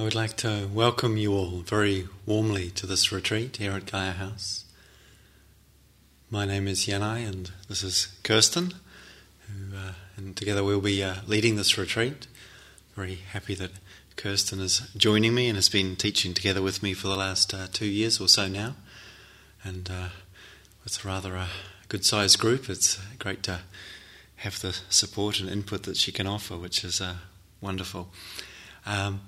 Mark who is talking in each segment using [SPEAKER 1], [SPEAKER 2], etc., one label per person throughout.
[SPEAKER 1] I would like to welcome you all very warmly to this retreat here at Gaia House. My name is Yanai, and this is Kirsten, who, uh, and together we'll be uh, leading this retreat. Very happy that Kirsten is joining me and has been teaching together with me for the last uh, two years or so now. And uh, it's rather a good sized group. It's great to have the support and input that she can offer, which is uh, wonderful. Um,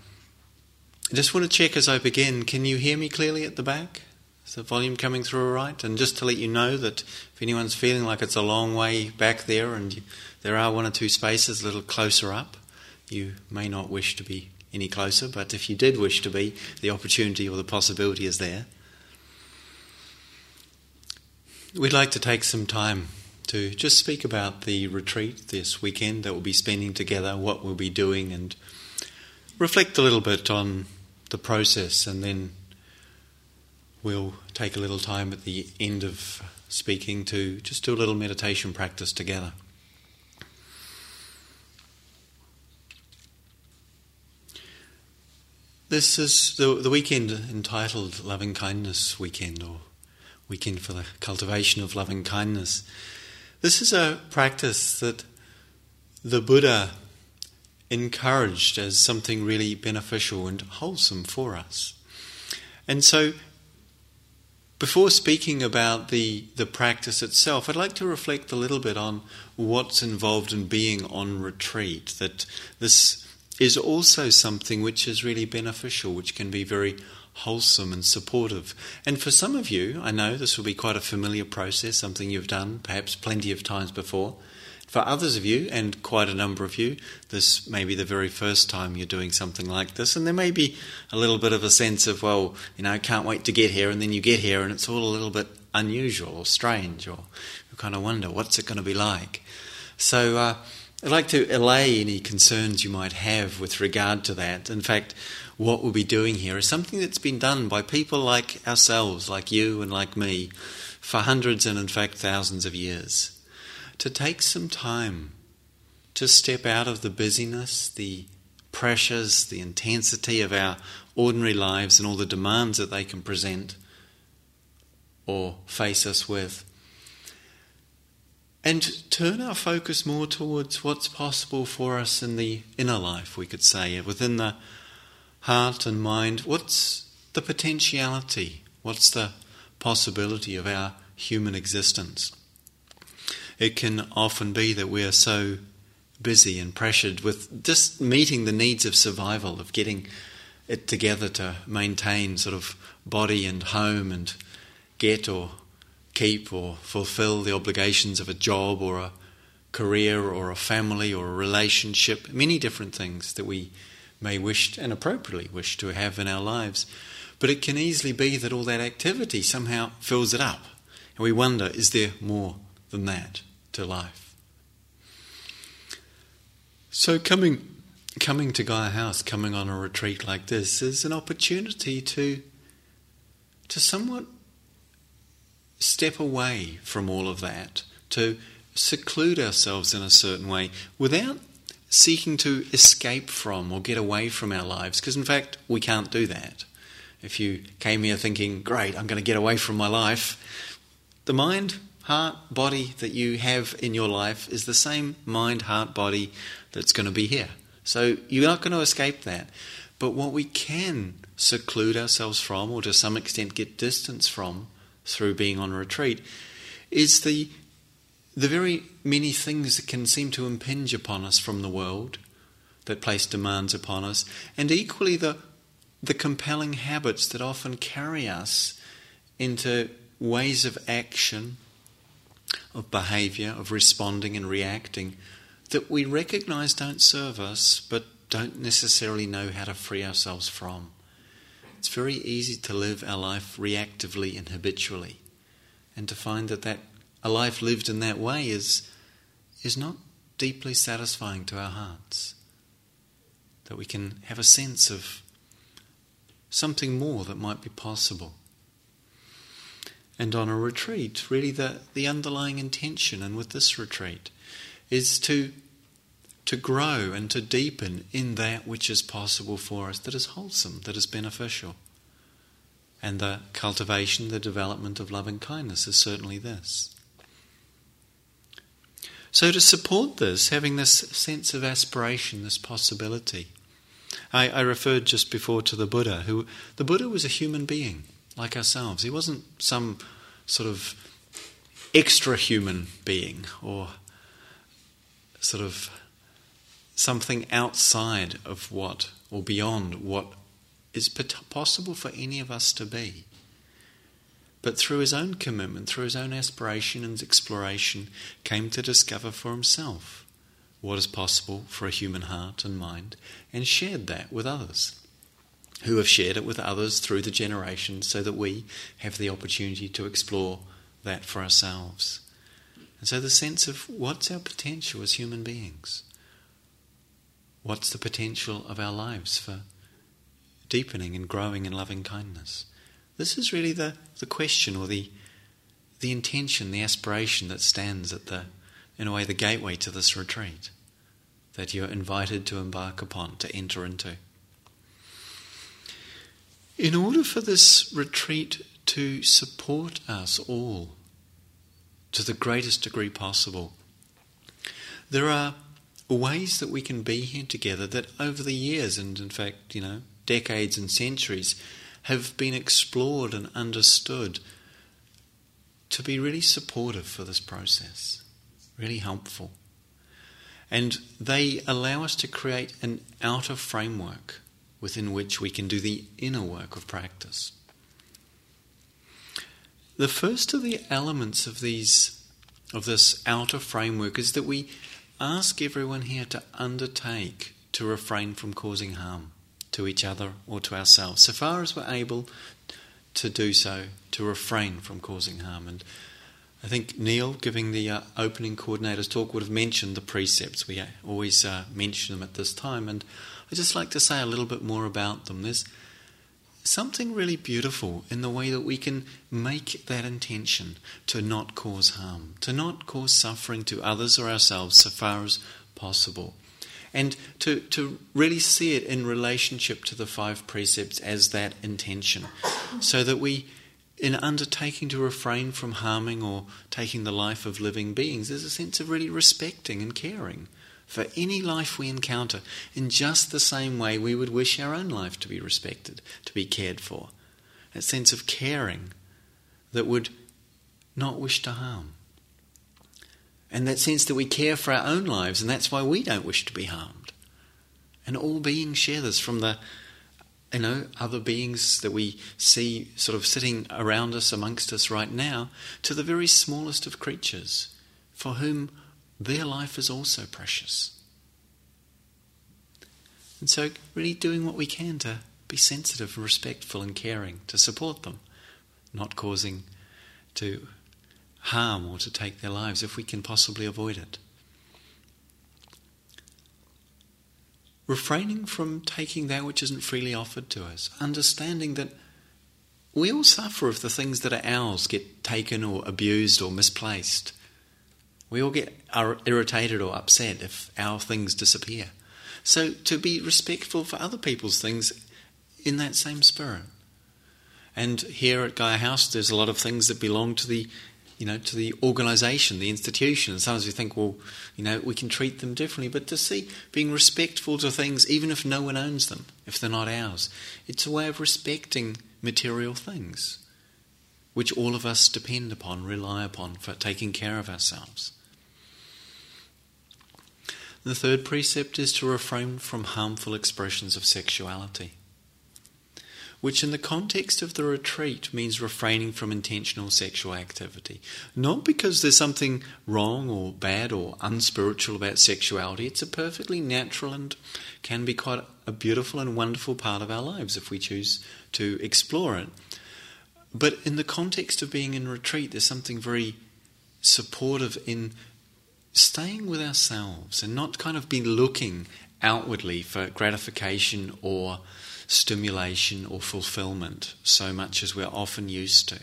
[SPEAKER 1] I just want to check as I begin can you hear me clearly at the back? Is the volume coming through all right? And just to let you know that if anyone's feeling like it's a long way back there and you, there are one or two spaces a little closer up, you may not wish to be any closer, but if you did wish to be, the opportunity or the possibility is there. We'd like to take some time to just speak about the retreat this weekend that we'll be spending together, what we'll be doing, and reflect a little bit on the process, and then we'll take a little time at the end of speaking to just do a little meditation practice together. This is the, the weekend entitled Loving Kindness Weekend or Weekend for the Cultivation of Loving Kindness. This is a practice that the Buddha encouraged as something really beneficial and wholesome for us. And so, before speaking about the, the practice itself, I'd like to reflect a little bit on what's involved in being on retreat. That this is also something which is really beneficial, which can be very wholesome and supportive. And for some of you, I know this will be quite a familiar process, something you've done perhaps plenty of times before. For others of you, and quite a number of you, this may be the very first time you're doing something like this, and there may be a little bit of a sense of, well, you know, I can't wait to get here, and then you get here, and it's all a little bit unusual or strange, or you kind of wonder, what's it going to be like? So, uh, I'd like to allay any concerns you might have with regard to that. In fact, what we'll be doing here is something that's been done by people like ourselves, like you and like me, for hundreds and in fact thousands of years to take some time to step out of the busyness, the pressures, the intensity of our ordinary lives and all the demands that they can present or face us with. And turn our focus more towards what's possible for us in the inner life, we could say, within the heart and mind. What's the potentiality? What's the possibility of our human existence? It can often be that we are so busy and pressured with just meeting the needs of survival, of getting it together to maintain sort of body and home and get or keep or fulfill the obligations of a job or a career or a family or a relationship, many different things that we may wish and appropriately wish to have in our lives. But it can easily be that all that activity somehow fills it up. And we wonder, is there more than that? to life. So coming coming to Gaia House, coming on a retreat like this, is an opportunity to to somewhat step away from all of that, to seclude ourselves in a certain way without seeking to escape from or get away from our lives, because in fact we can't do that. If you came here thinking, great, I'm going to get away from my life, the mind heart, body that you have in your life is the same mind, heart, body that's going to be here. So you're not going to escape that. But what we can seclude ourselves from, or to some extent get distance from through being on retreat, is the the very many things that can seem to impinge upon us from the world, that place demands upon us, and equally the the compelling habits that often carry us into ways of action of behavior, of responding and reacting that we recognize don't serve us but don't necessarily know how to free ourselves from. It's very easy to live our life reactively and habitually, and to find that, that a life lived in that way is, is not deeply satisfying to our hearts. That we can have a sense of something more that might be possible and on a retreat, really the, the underlying intention, and with this retreat, is to to grow and to deepen in that which is possible for us, that is wholesome, that is beneficial. And the cultivation, the development of loving kindness is certainly this. So, to support this, having this sense of aspiration, this possibility, I, I, referred just before to the Buddha, who the Buddha was a human being like ourselves. He wasn't some sort of extra human being or sort of something outside of what or beyond what is possible for any of us to be. But through his own commitment, through his own aspiration and exploration, came to discover for himself what is possible for a human heart and mind and shared that with others who have shared it with others through the generations so that we have the opportunity to explore that for ourselves. And so the sense of what's our potential as human beings? What's the potential of our lives for deepening and growing in loving kindness? This is really the, the question or the, the intention, the aspiration that stands at the, in a way, the gateway to this retreat that you're invited to embark upon, to enter into. In order for this retreat to support us all to the greatest degree possible, there are ways that we can be here together that over the years and in fact, you know, decades and centuries have been explored and understood to be really supportive for this process, really helpful. And they allow us to create an outer framework within which we can do the inner work of practice. The first of the elements of these of this outer framework is that we ask everyone here to undertake to refrain from causing harm to each other or to ourselves, so far as we're able to do so, to refrain from causing harm. And I think Neil, giving the uh, opening coordinator's talk, would have mentioned the precepts. We always uh, mention them at this time. And I'd just like to say a little bit more about them. There's something really beautiful in the way that we can make that intention to not cause harm, to not cause suffering to others or ourselves so far as possible. And to, to really see it in relationship to the five precepts as that intention, so that we, in undertaking to refrain from harming or taking the life of living beings, there's a sense of really respecting and caring for any life we encounter in just the same way we would wish our own life to be respected, to be cared for. That sense of caring that would not wish to harm. And that sense that we care for our own lives, and that's why we don't wish to be harmed. And all beings share this from the you know, other beings that we see sort of sitting around us, amongst us right now, to the very smallest of creatures, for whom their life is also precious. And so, really doing what we can to be sensitive respectful and caring, to support them, not causing to harm or to take their lives if we can possibly avoid it. Refraining from taking that which isn't freely offered to us, understanding that we all suffer if the things that are ours get taken or abused or misplaced. We all get irritated or upset if our things disappear. So to be respectful for other people's things in that same spirit. And here at Gaia House, there's a lot of things that belong to the, you know, to the organisation, the institution. And sometimes we think, well, you know, we can treat them differently. But to see being respectful to things, even if no one owns them, if they're not ours, it's a way of respecting material things, which all of us depend upon, rely upon for taking care of ourselves. The third precept is to refrain from harmful expressions of sexuality, which in the context of the retreat means refraining from intentional sexual activity. Not because there's something wrong or bad or unspiritual about sexuality, it's a perfectly natural and can be quite a beautiful and wonderful part of our lives if we choose to explore it. But in the context of being in retreat, there's something very supportive in staying with ourselves and not kind of be looking outwardly for gratification or stimulation or fulfillment so much as we're often used to.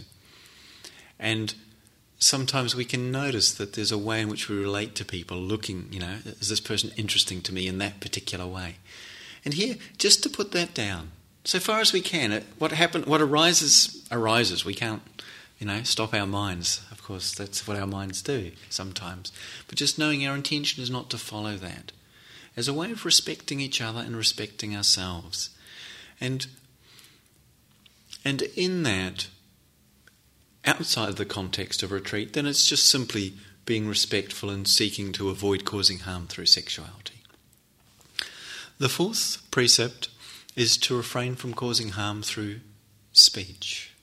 [SPEAKER 1] And sometimes we can notice that there's a way in which we relate to people, looking, you know, is this person interesting to me in that particular way? And here, just to put that down, so far as we can, what happen, what arises, arises. We can't, you know, stop our minds. Course, that's what our minds do sometimes. But just knowing our intention is not to follow that, as a way of respecting each other and respecting ourselves, and and in that, outside the context of retreat, then it's just simply being respectful and seeking to avoid causing harm through sexuality. The fourth precept is to refrain from causing harm through speech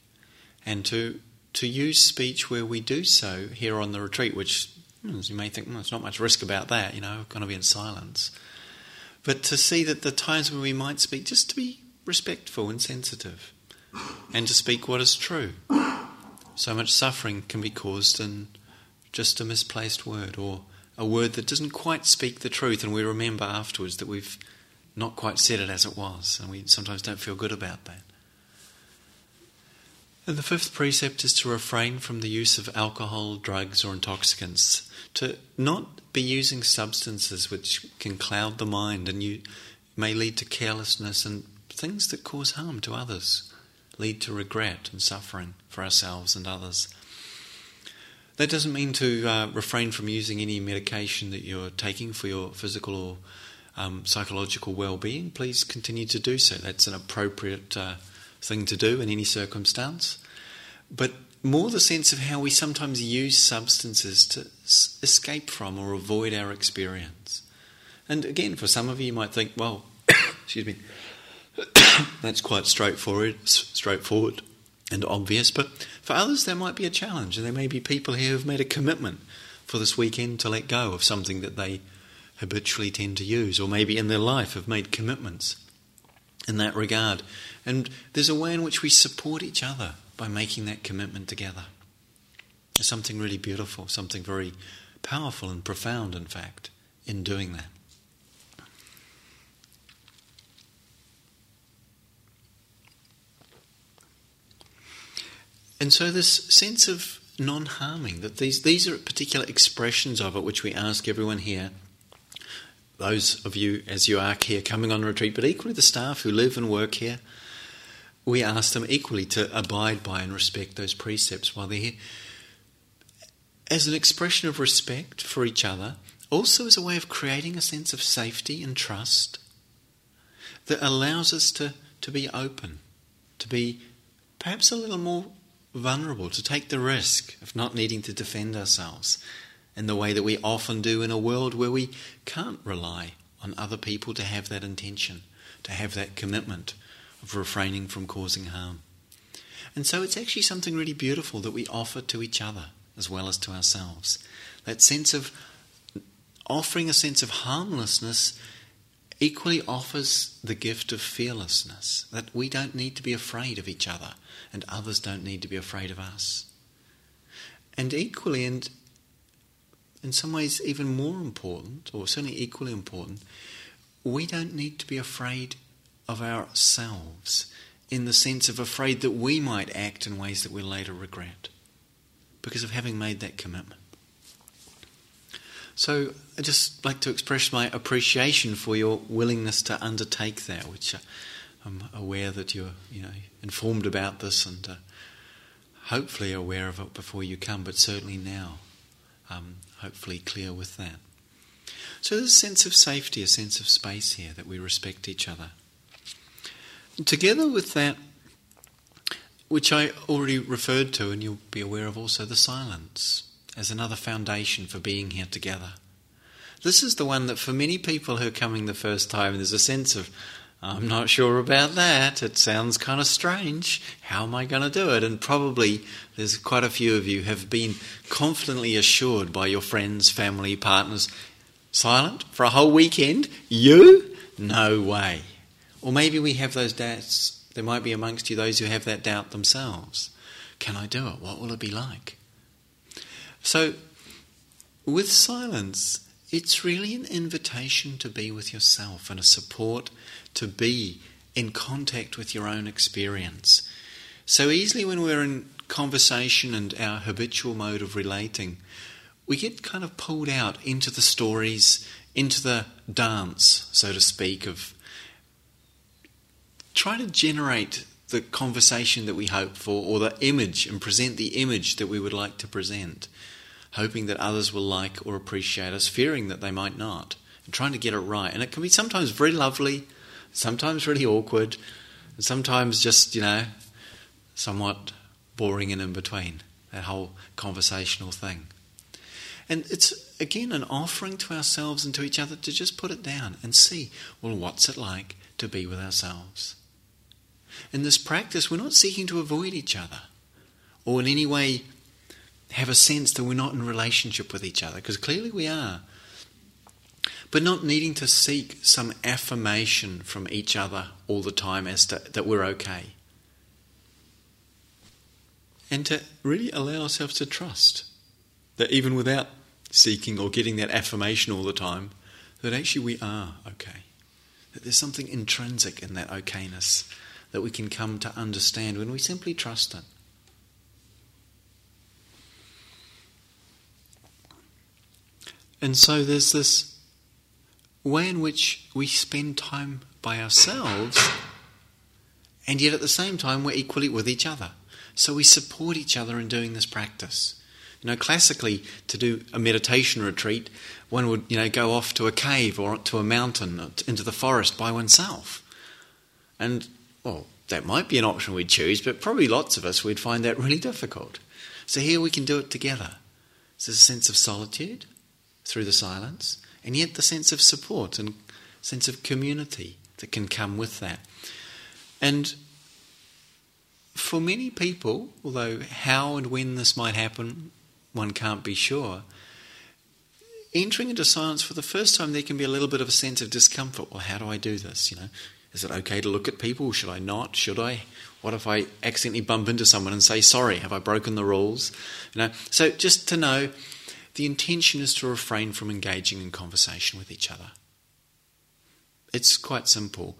[SPEAKER 1] and to to use speech where we do so here on the retreat, which hmm, you may think, well, there's not much risk about that, you know, going to be in silence. But to see that the times when we might speak, just to be respectful and sensitive and to speak what is true. So much suffering can be caused in just a misplaced word or a word that doesn't quite speak the truth, and we remember afterwards that we've not quite said it as it was, and we sometimes don't feel good about that. And the fifth precept is to refrain from the use of alcohol, drugs, or intoxicants, to not be using substances which can cloud the mind and you may lead to carelessness and things that cause harm to others lead to regret and suffering for ourselves and others. That doesn't mean to uh, refrain from using any medication that you're taking for your physical or um, psychological well being. Please continue to do so. That's an appropriate uh, thing to do in any circumstance. But more the sense of how we sometimes use substances to s- escape from or avoid our experience. And again, for some of you, you might think, well, excuse me, that's quite straightforward, straightforward and obvious. But for others, there might be a challenge, and there may be people here who've made a commitment for this weekend to let go of something that they habitually tend to use, or maybe in their life have made commitments in that regard. And there's a way in which we support each other by making that commitment together. There's something really beautiful, something very powerful and profound, in fact, in doing that. And so, this sense of non harming, that these, these are particular expressions of it which we ask everyone here, those of you as you are here coming on retreat, but equally the staff who live and work here, we ask them equally to abide by and respect those precepts while they're here. As an expression of respect for each other, also as a way of creating a sense of safety and trust that allows us to, to be open, to be perhaps a little more vulnerable, to take the risk of not needing to defend ourselves in the way that we often do in a world where we can't rely on other people to have that intention, to have that commitment of refraining from causing harm. And so it's actually something really beautiful that we offer to each other as well as to ourselves. That sense of offering a sense of harmlessness equally offers the gift of fearlessness, that we don't need to be afraid of each other and others don't need to be afraid of us. And equally, and in some ways even more important, or certainly equally important, we don't need to be afraid of ourselves in the sense of afraid that we might act in ways that we'll later regret because of having made that commitment. So I just like to express my appreciation for your willingness to undertake that, which uh, I'm aware that you're you know informed about this and uh, hopefully aware of it before you come, but certainly now, um, hopefully clear with that. So there's a sense of safety, a sense of space here that we respect each other. Together with that, which I already referred to, and you'll be aware of also, the silence as another foundation for being here together. This is the one that for many people who are coming the first time, there's a sense of, I'm not sure about that. It sounds kind of strange. How am I going to do it? And probably there's quite a few of you have been confidently assured by your friends, family, partners, silent for a whole weekend. You? No way. Or maybe we have those doubts. There might be amongst you those who have that doubt themselves. Can I do it? What will it be like? So, with silence, it's really an invitation to be with yourself and a support to be in contact with your own experience. So easily when we're in conversation and our habitual mode of relating, we get kind of pulled out into the stories, into the dance, so to speak, of trying to generate the conversation that we hope for or the image and present the image that we would like to present, hoping that others will like or appreciate us, fearing that they might not, and trying to get it right. And it can be sometimes very lovely, sometimes really awkward, and sometimes just, you know, somewhat boring and in between, that whole conversational thing. And it's again an offering to ourselves and to each other to just put it down and see, well, what's it like to be with ourselves? In this practice, we're not seeking to avoid each other or in any way have a sense that we're not in relationship with each other, because clearly we are. But not needing to seek some affirmation from each other all the time as to that we're okay. And to really allow ourselves to trust that even without seeking or getting that affirmation all the time, that actually we are okay. That there's something intrinsic in that okayness that we can come to understand when we simply trust it. And so there's this way in which we spend time by ourselves, and yet at the same time we're equally with each other. So we support each other in doing this practice. You know, classically, to do a meditation retreat, one would, you know, go off to a cave or to a mountain, into the forest by oneself. And well, that might be an option we'd choose, but probably lots of us would find that really difficult. So here we can do it together. There's a sense of solitude through the silence, and yet the sense of support and sense of community that can come with that. And for many people, although how and when this might happen, one can't be sure, entering into silence for the first time, there can be a little bit of a sense of discomfort. Well, how do I do this? You know, is it okay to look at people? Should I not? Should I? What if I accidentally bump into someone and say sorry? Have I broken the rules? You know. So just to know, the intention is to refrain from engaging in conversation with each other. It's quite simple.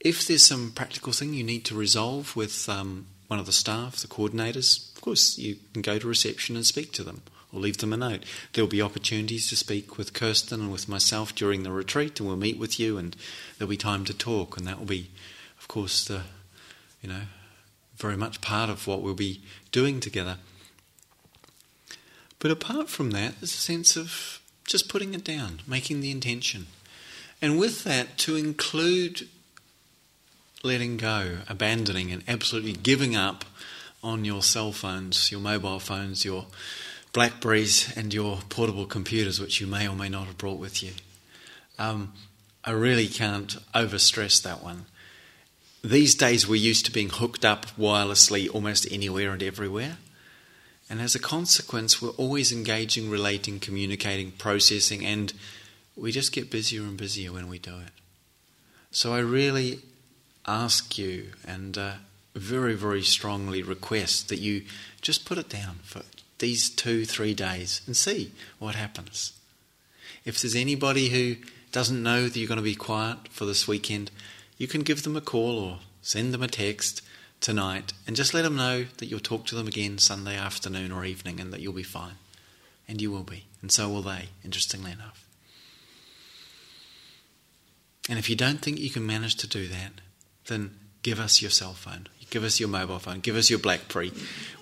[SPEAKER 1] If there's some practical thing you need to resolve with um, one of the staff, the coordinators, of course you can go to reception and speak to them or leave them a note. There'll be opportunities to speak with Kirsten and with myself during the retreat, and we'll meet with you, and there'll be time to talk, and that will be, of course, the, you know, very much part of what we'll be doing together. But apart from that, there's a sense of just putting it down, making the intention, and with that to include letting go, abandoning, and absolutely giving up on your cell phones, your mobile phones, your Blackberries and your portable computers, which you may or may not have brought with you. Um, I really can't overstress that one. These days, we're used to being hooked up wirelessly almost anywhere and everywhere. And as a consequence, we're always engaging, relating, communicating, processing, and we just get busier and busier when we do it. So I really ask you and uh, very, very strongly request that you just put it down for these two, three days and see what happens. If there's anybody who doesn't know that you're going to be quiet for this weekend, you can give them a call or send them a text tonight and just let them know that you'll talk to them again Sunday afternoon or evening and that you'll be fine. And you will be. And so will they, interestingly enough. And if you don't think you can manage to do that, then give us your cell phone. Give us your mobile phone. Give us your BlackBerry.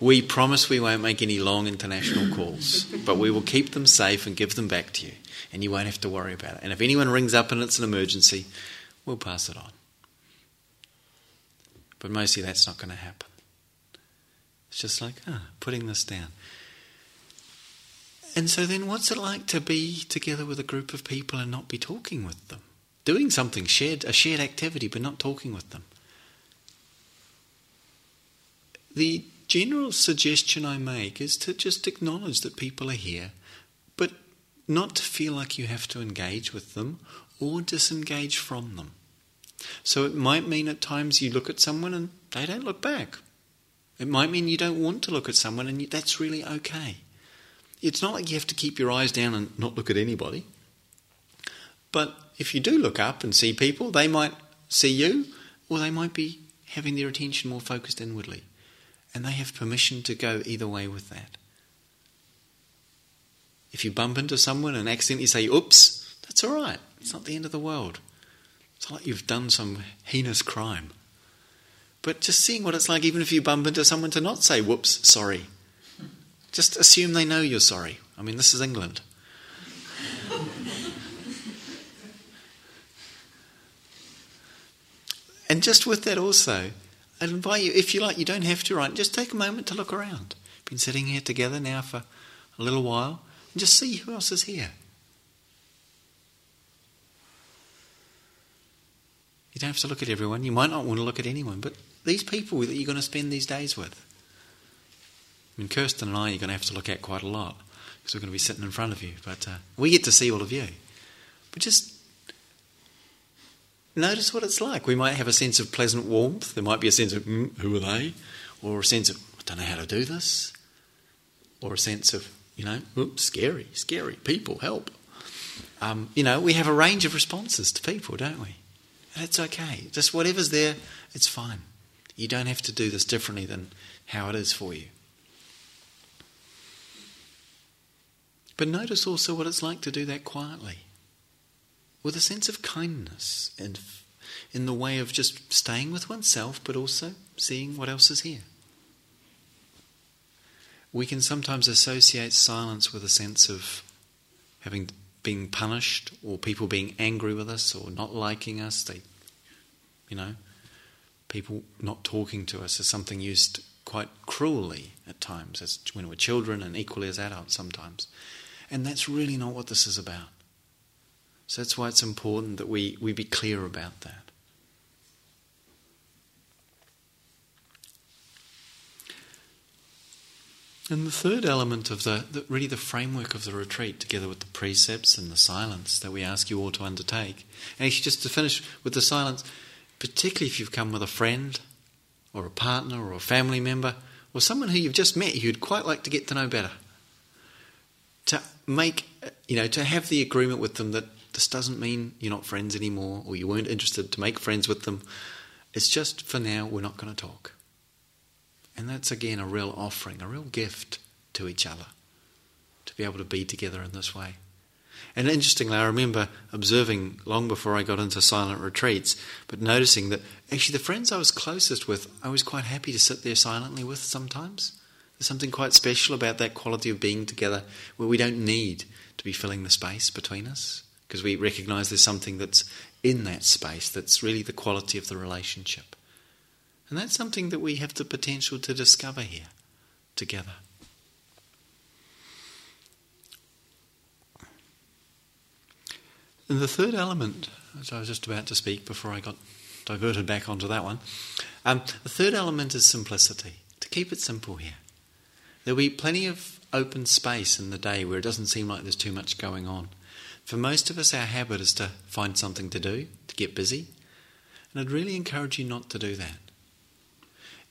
[SPEAKER 1] We promise we won't make any long international calls, but we will keep them safe and give them back to you, and you won't have to worry about it. And if anyone rings up and it's an emergency, we'll pass it on. But mostly that's not going to happen. It's just like, ah, putting this down. And so then, what's it like to be together with a group of people and not be talking with them? Doing something shared, a shared activity, but not talking with them. The general suggestion I make is to just acknowledge that people are here, but not to feel like you have to engage with them or disengage from them. So it might mean at times you look at someone and they don't look back. It might mean you don't want to look at someone and that's really okay. It's not like you have to keep your eyes down and not look at anybody. But if you do look up and see people, they might see you or they might be having their attention more focused inwardly. And they have permission to go either way with that. If you bump into someone and accidentally say, oops, that's all right. It's not the end of the world. It's not like you've done some heinous crime. But just seeing what it's like, even if you bump into someone, to not say, whoops, sorry. Just assume they know you're sorry. I mean, this is England. and just with that, also, I invite you, if you like, you don't have to write, just take a moment to look around. Been sitting here together now for a little while, and just see who else is here. You don't have to look at everyone. You might not want to look at anyone, but these people that you're going to spend these days with. I mean, Kirsten and I you're going to have to look at quite a lot because we're going to be sitting in front of you, but uh, we get to see all of you. But just notice what it's like. We might have a sense of pleasant warmth. There might be a sense of, mm, who are they? Or a sense of, I don't know how to do this. Or a sense of, you know, oops, scary, scary, people, help. Um, you know, we have a range of responses to people, don't we? And it's okay. Just whatever's there, it's fine. You don't have to do this differently than how it is for you. But notice also what it's like to do that quietly, with a sense of kindness and in the way of just staying with oneself, but also seeing what else is here. We can sometimes associate silence with a sense of having being punished or people being angry with us or not liking us. They, you know, people not talking to us is something used quite cruelly at times, as when we're children and equally as adults sometimes. And that's really not what this is about. So that's why it's important that we, we be clear about that. And the third element of the, the, really the framework of the retreat, together with the precepts and the silence that we ask you all to undertake. And actually, just to finish with the silence, particularly if you've come with a friend or a partner or a family member or someone who you've just met who'd quite like to get to know better, to make, you know, to have the agreement with them that this doesn't mean you're not friends anymore or you weren't interested to make friends with them. It's just for now, we're not going to talk. And that's again a real offering, a real gift to each other to be able to be together in this way. And interestingly, I remember observing long before I got into silent retreats, but noticing that actually the friends I was closest with, I was quite happy to sit there silently with sometimes. There's something quite special about that quality of being together where we don't need to be filling the space between us because we recognize there's something that's in that space that's really the quality of the relationship. And that's something that we have the potential to discover here together. And the third element, which I was just about to speak before I got diverted back onto that one, um, the third element is simplicity. To keep it simple here. There'll be plenty of open space in the day where it doesn't seem like there's too much going on. For most of us, our habit is to find something to do, to get busy. And I'd really encourage you not to do that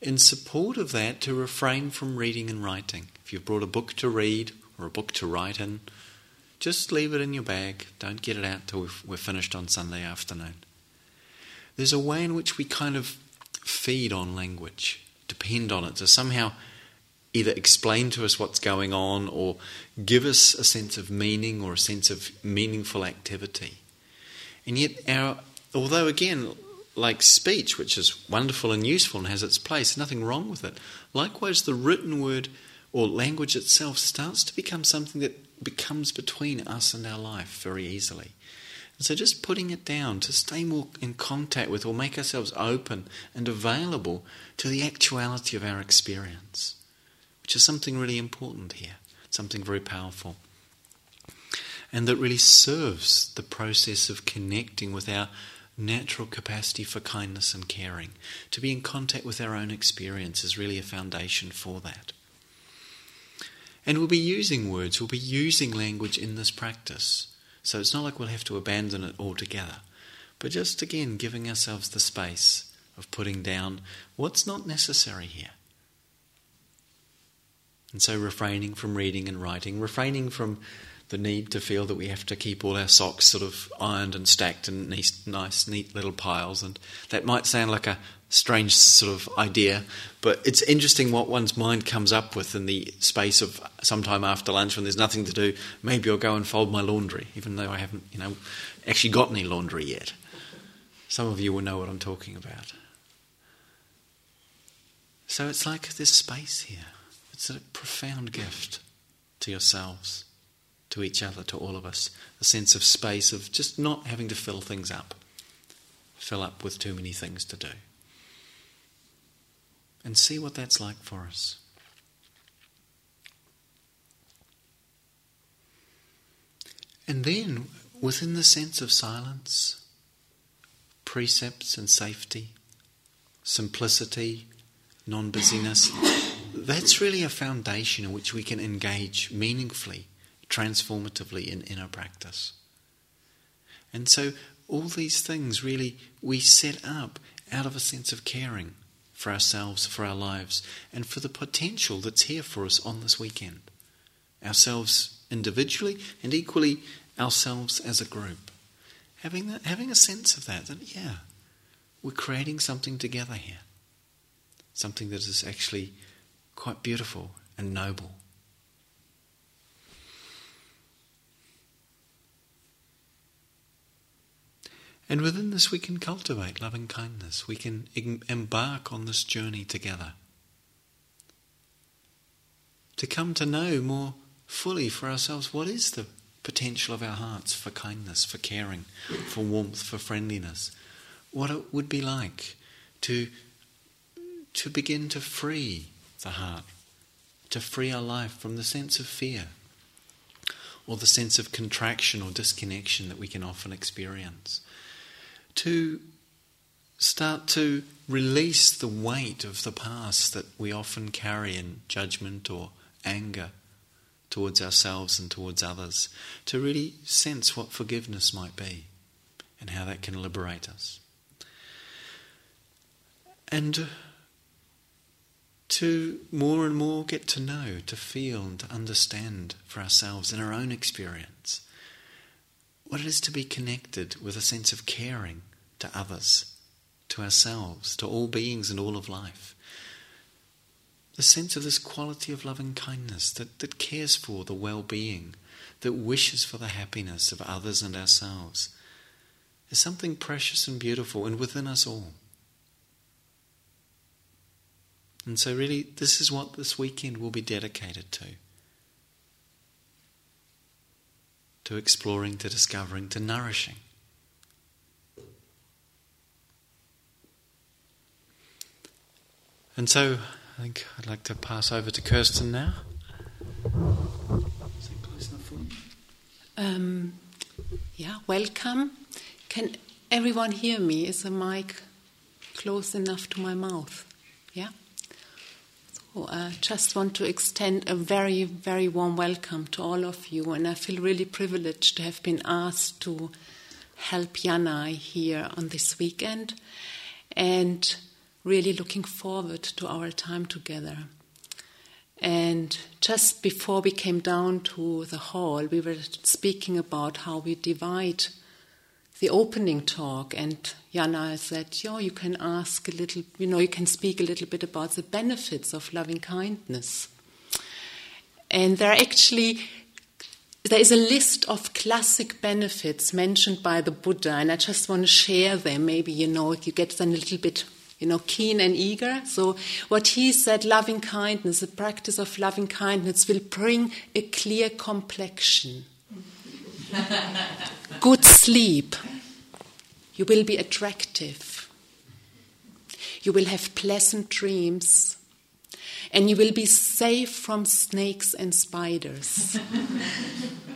[SPEAKER 1] in support of that, to refrain from reading and writing. If you've brought a book to read or a book to write in, just leave it in your bag. Don't get it out till we're finished on Sunday afternoon. There's a way in which we kind of feed on language, depend on it to somehow either explain to us what's going on or give us a sense of meaning or a sense of meaningful activity. And yet, our, although again, like speech, which is wonderful and useful and has its place, nothing wrong with it. Likewise, the written word or language itself starts to become something that becomes between us and our life very easily. And so, just putting it down to stay more in contact with or make ourselves open and available to the actuality of our experience, which is something really important here, something very powerful. And that really serves the process of connecting with our natural capacity for kindness and caring. To be in contact with our own experience is really a foundation for that. And we'll be using words, we'll be using language in this practice. So it's not like we'll have to abandon it altogether, but just again giving ourselves the space of putting down what's not necessary here. And so refraining from reading and writing, refraining from the need to feel that we have to keep all our socks sort of ironed and stacked in nice, nice neat little piles. And that might sound like a strange sort of idea, but it's interesting what one's mind comes up with in the space of sometime after lunch when there's nothing to do. Maybe I'll go and fold my laundry, even though I haven't, you know, actually got any laundry yet. Some of you will know what I'm talking about. So it's like this space here. It's a profound gift to yourselves, to each other, to all of us. A sense of space, of just not having to fill things up, fill up with too many things to do. And see what that's like for us. And then, within the sense of silence, precepts and safety, simplicity, non busyness, that's really a foundation in which we can engage meaningfully, transformatively in inner practice. And so, all these things really we set up out of a sense of caring for ourselves, for our lives, and for the potential that's here for us on this weekend. Ourselves individually and equally ourselves as a group. Having, that, having a sense of that, that, yeah, we're creating something together here. Something that is actually quite beautiful and noble. And within this, we can cultivate loving kindness. We can embark on this journey together. To come to know more fully for ourselves what is the potential of our hearts for kindness, for caring, for warmth, for friendliness. What it would be like to, to begin to free the heart, to free our life from the sense of fear or the sense of contraction or disconnection that we can often experience to start to release the weight of the past that we often carry in judgment or anger towards ourselves and towards others, to really sense what forgiveness might be and how that can liberate us. And to more and more get to know, to feel, and to understand for ourselves in our own experience what it is to be connected with a sense of caring to others, to ourselves, to all beings and all of life. The sense of this quality of loving kindness that, that cares for the well being, that wishes for the happiness of others and ourselves, is something precious and beautiful and within us all. And so, really, this is what this weekend will be dedicated to. to exploring, to discovering, to nourishing. And so I think I'd like to pass over to Kirsten now.
[SPEAKER 2] Um, yeah, welcome. Can everyone hear me? Is the mic close enough to my mouth? Yeah? I uh, just want to extend a very, very warm welcome to all of you, and I feel really privileged to have been asked to help Yanai here on this weekend. And really looking forward to our time together. And just before we came down to the hall, we were speaking about how we divide the opening talk. And Yanai said, Yo, you can ask a little, you know, you can speak a little bit about the benefits of loving kindness. And there are actually there is a list of classic benefits mentioned by the Buddha, and I just want to share them. Maybe you know you get them a little bit you know, keen and eager. So, what he said, loving kindness, the practice of loving kindness will bring a clear complexion, good sleep, you will be attractive, you will have pleasant dreams, and you will be safe from snakes and spiders.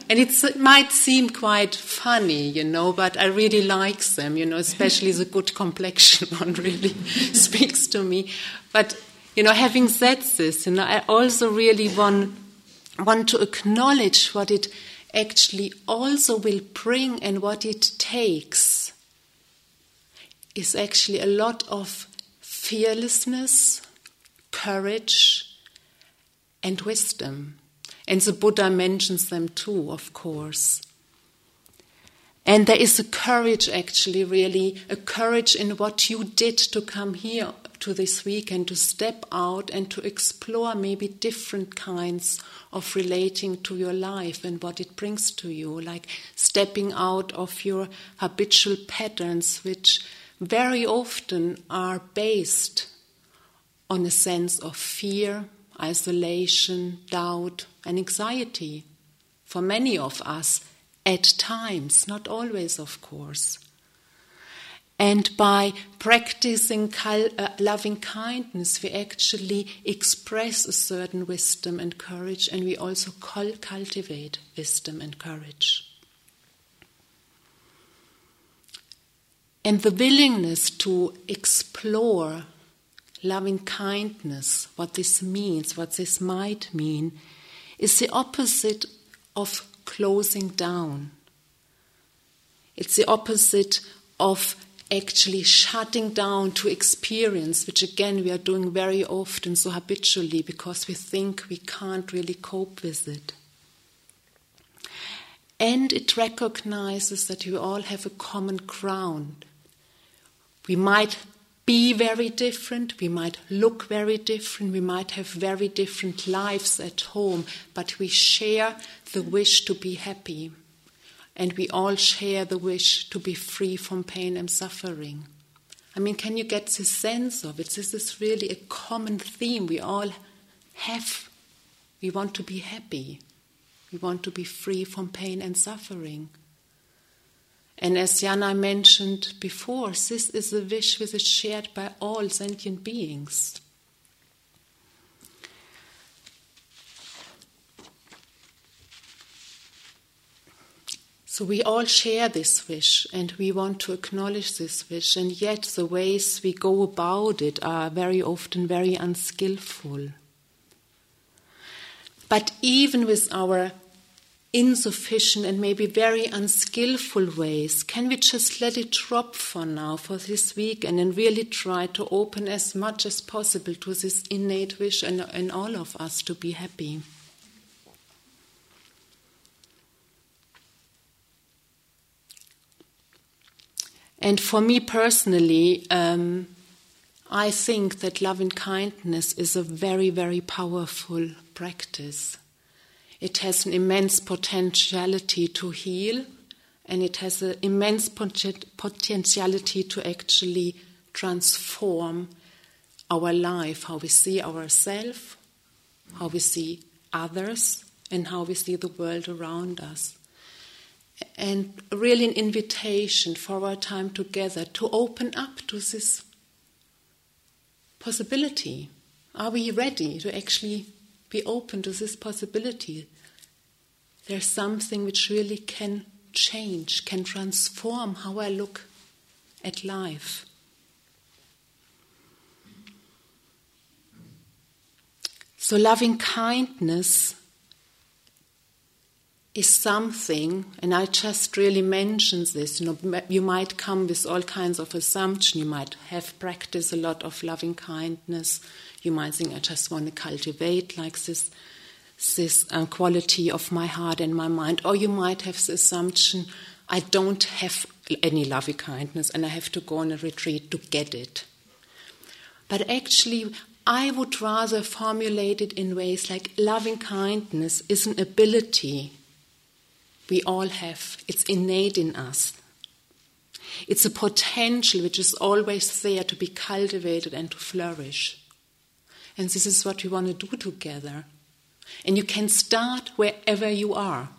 [SPEAKER 2] And it might seem quite funny, you know, but I really like them, you know, especially the good complexion one really speaks to me. But, you know, having said this, you know, I also really want, want to acknowledge what it actually also will bring and what it takes is actually a lot of fearlessness, courage, and wisdom. And the Buddha mentions them too, of course. And there is a courage, actually, really, a courage in what you did to come here to this week and to step out and to explore maybe different kinds of relating to your life and what it brings to you, like stepping out of your habitual patterns, which very often are based on a sense of fear, isolation, doubt, and anxiety. For many of us, at times, not always, of course. And by practicing uh, loving kindness, we actually express a certain wisdom and courage, and we also cultivate wisdom and courage. And the willingness to explore loving kindness, what this means, what this might mean, is the opposite of closing down. It's the opposite of actually shutting down to experience, which again we are doing very often so habitually because we think we can't really cope with it. And it recognizes that we all have a common ground. We might be very different, we might look very different, we might have very different lives at home, but we share the wish to be happy and we all share the wish to be free from pain and suffering. I mean, can you get the sense of it? This is really a common theme we all have. We want to be happy. We want to be free from pain and suffering. And as Yanai mentioned before, this is a wish which is shared by all sentient beings. So we all share this wish and we want to acknowledge this wish, and yet the ways we go about it are very often very unskillful. But even with our insufficient and maybe very unskillful ways, can we just let it drop for now, for this week, and then really try to open as much as possible to this innate wish in, in all of us to be happy? And for me personally, um, I think that loving kindness is a very, very powerful practice. It has an immense potentiality to heal, and it has an immense potentiality to actually transform our life, how we see ourselves, how we see others, and how we see the world around us and really an invitation for our time together to open up to this possibility. Are we ready to actually be open to this possibility? There's something which really can change, can transform how I look at life. So, loving kindness is something, and I just really mention this. You know, you might come with all kinds of assumption. You might have practiced a lot of loving kindness. You might think, I just want to cultivate like this, this uh, quality of my heart and my mind. Or you might have the assumption, I don't have any loving kindness, and I have to go on a retreat to get it. But actually, I would rather formulate it in ways like loving kindness is an ability we all have. It's innate in us. It's a potential which is always there to be cultivated and to flourish. And this is what we want to do together. And you can start wherever you are.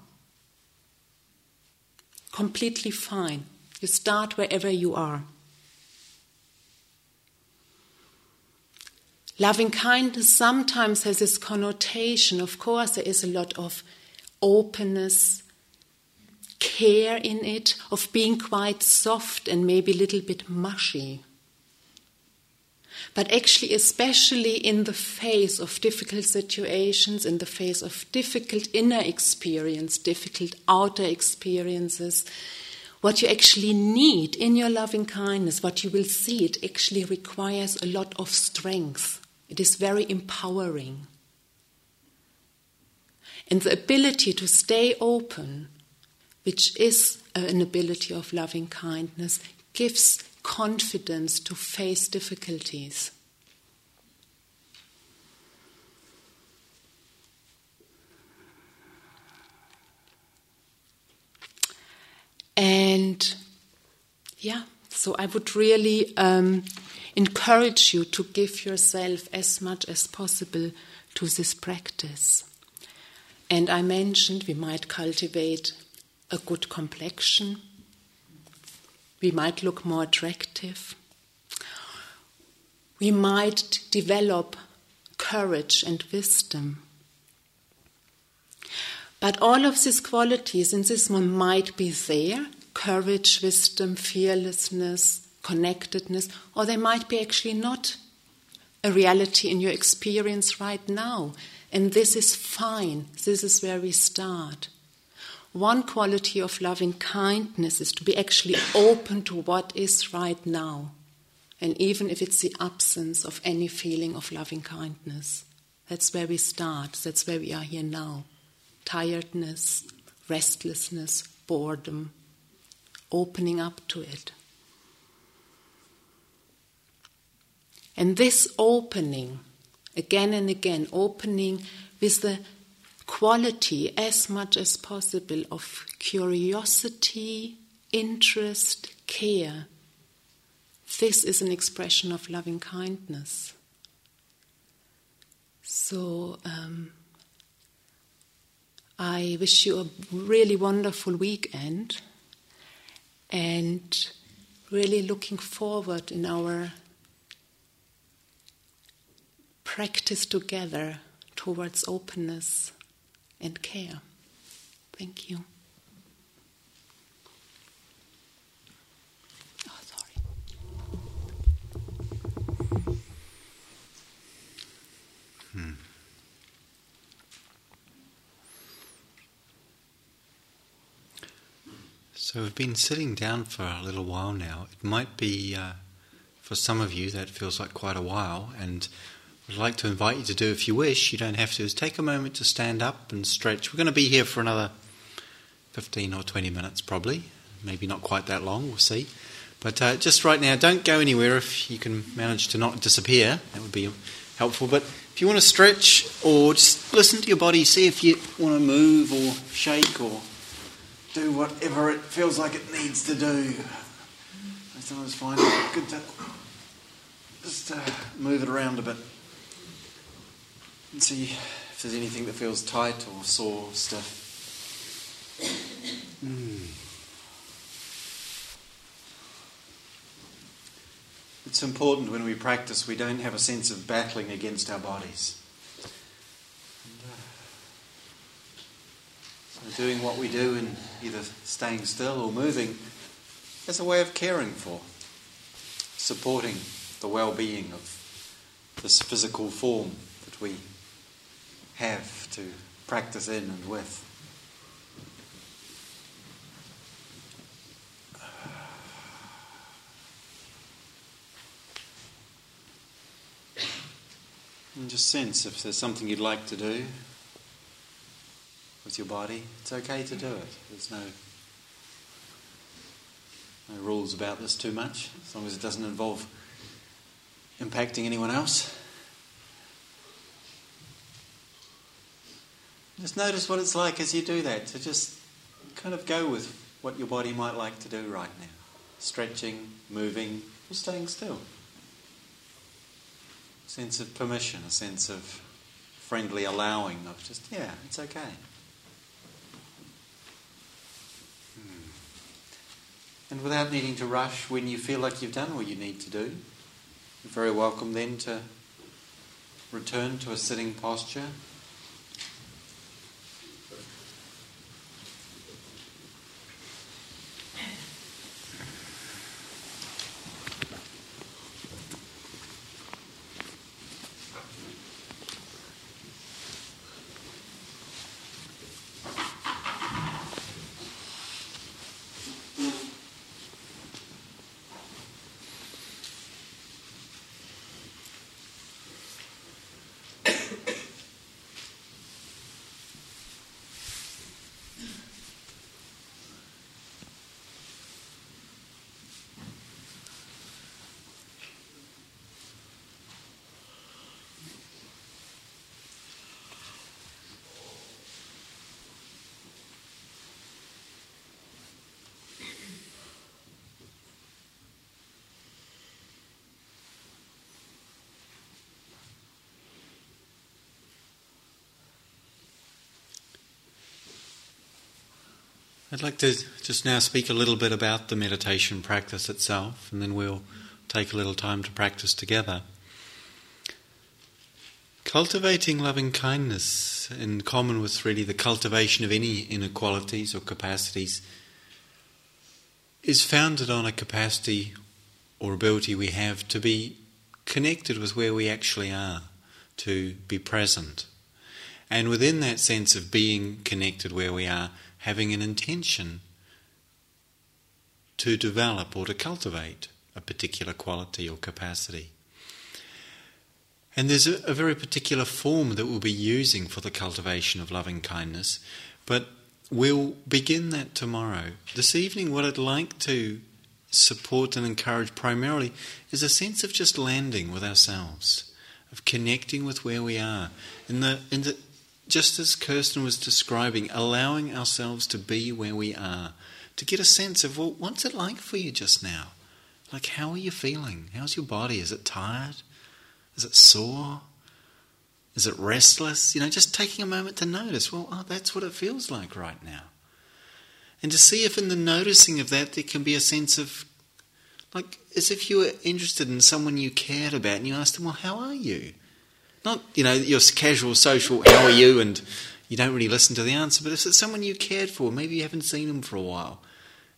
[SPEAKER 2] Completely fine. You start wherever you are. Loving kindness sometimes has this connotation. Of course, there is a lot of openness care in it, of being quite soft and maybe a little bit mushy. But actually, especially in the face of difficult situations, in the face of difficult inner experience, difficult outer experiences, what you actually need in your loving kindness, what you will see, it actually requires a lot of strength. It is very empowering. And the ability to stay open, which is an ability of loving kindness, gives confidence to face difficulties. And yeah, so I would really um, encourage you to give yourself as much as possible to this practice. And I mentioned we might cultivate a good complexion, we might look more attractive, we might develop courage and wisdom. But all of these qualities in this one might be there courage, wisdom, fearlessness, connectedness, or they might be actually not a reality in your experience right now. And this is fine. This is where we start. One quality of loving kindness is to be actually open to what is right now. And even if it's the absence of any feeling of loving kindness, that's where we start. That's where we are here now. Tiredness, restlessness, boredom, opening up to it. And this opening, again and again, opening with the quality as much as possible of curiosity, interest, care. This is an expression of loving kindness. So, um, I wish you a really wonderful weekend and really looking forward in our practice together towards openness and care. Thank you. Oh, sorry.
[SPEAKER 1] Hmm. So we've been sitting down for a little while now. It might be uh, for some of you that feels like quite a while, and I'd like to invite you to do, if you wish, you don't have to, is take a moment to stand up and stretch. We're going to be here for another 15 or 20 minutes probably, maybe not quite that long, we'll see. But uh, just right now, don't go anywhere if you can manage to not disappear, that would be helpful. But if you want to stretch or just listen to your body, see if you want to move or shake or do whatever it feels like it needs to do. I sometimes find it good to just uh, move it around a bit and see if there's anything that feels tight or sore, stiff. Mm. It's important when we practice we don't have a sense of battling against our bodies. So doing what we do and either staying still or moving as a way of caring for, supporting the well being of this physical form that we have to practice in and with. And just sense if there's something you'd like to do with your body, it's okay to do it. There's no no rules about this too much, as long as it doesn't involve impacting anyone else. Just notice what it's like as you do that, to just kind of go with what your body might like to do right now. Stretching, moving, or staying still. A sense of permission, a sense of friendly allowing of just, yeah, it's okay. Hmm. And without needing to rush, when you feel like you've done what you need to do, you're very welcome then to return to a sitting posture. I'd like to just now speak a little bit about the meditation practice itself, and then we'll take a little time to practice together. Cultivating loving kindness, in common with really the cultivation of any inequalities or capacities, is founded on a capacity or ability we have to be connected with where we actually are, to be present. And within that sense of being connected where we are, having an intention to develop or to cultivate a particular quality or capacity. And there's a, a, very particular form that we'll be using for the cultivation of loving kindness, but we'll begin that tomorrow. This evening, what I'd like to support and encourage primarily is a sense of just landing with ourselves, of connecting with where we are. In the, in the, just as Kirsten was describing, allowing ourselves to be where we are, to get a sense of, well, what's it like for you just now? Like, how are you feeling? How's your body? Is it tired? Is it sore? Is it restless? You know, just taking a moment to notice, well, oh, that's what it feels like right now. And to see if in the noticing of that there can be a sense of, like, as if you were interested in someone you cared about and you asked them, well, how are you? Not, you know, your casual social, how are you? And you don't really listen to the answer, but if it's someone you cared for, maybe you haven't seen them for a while,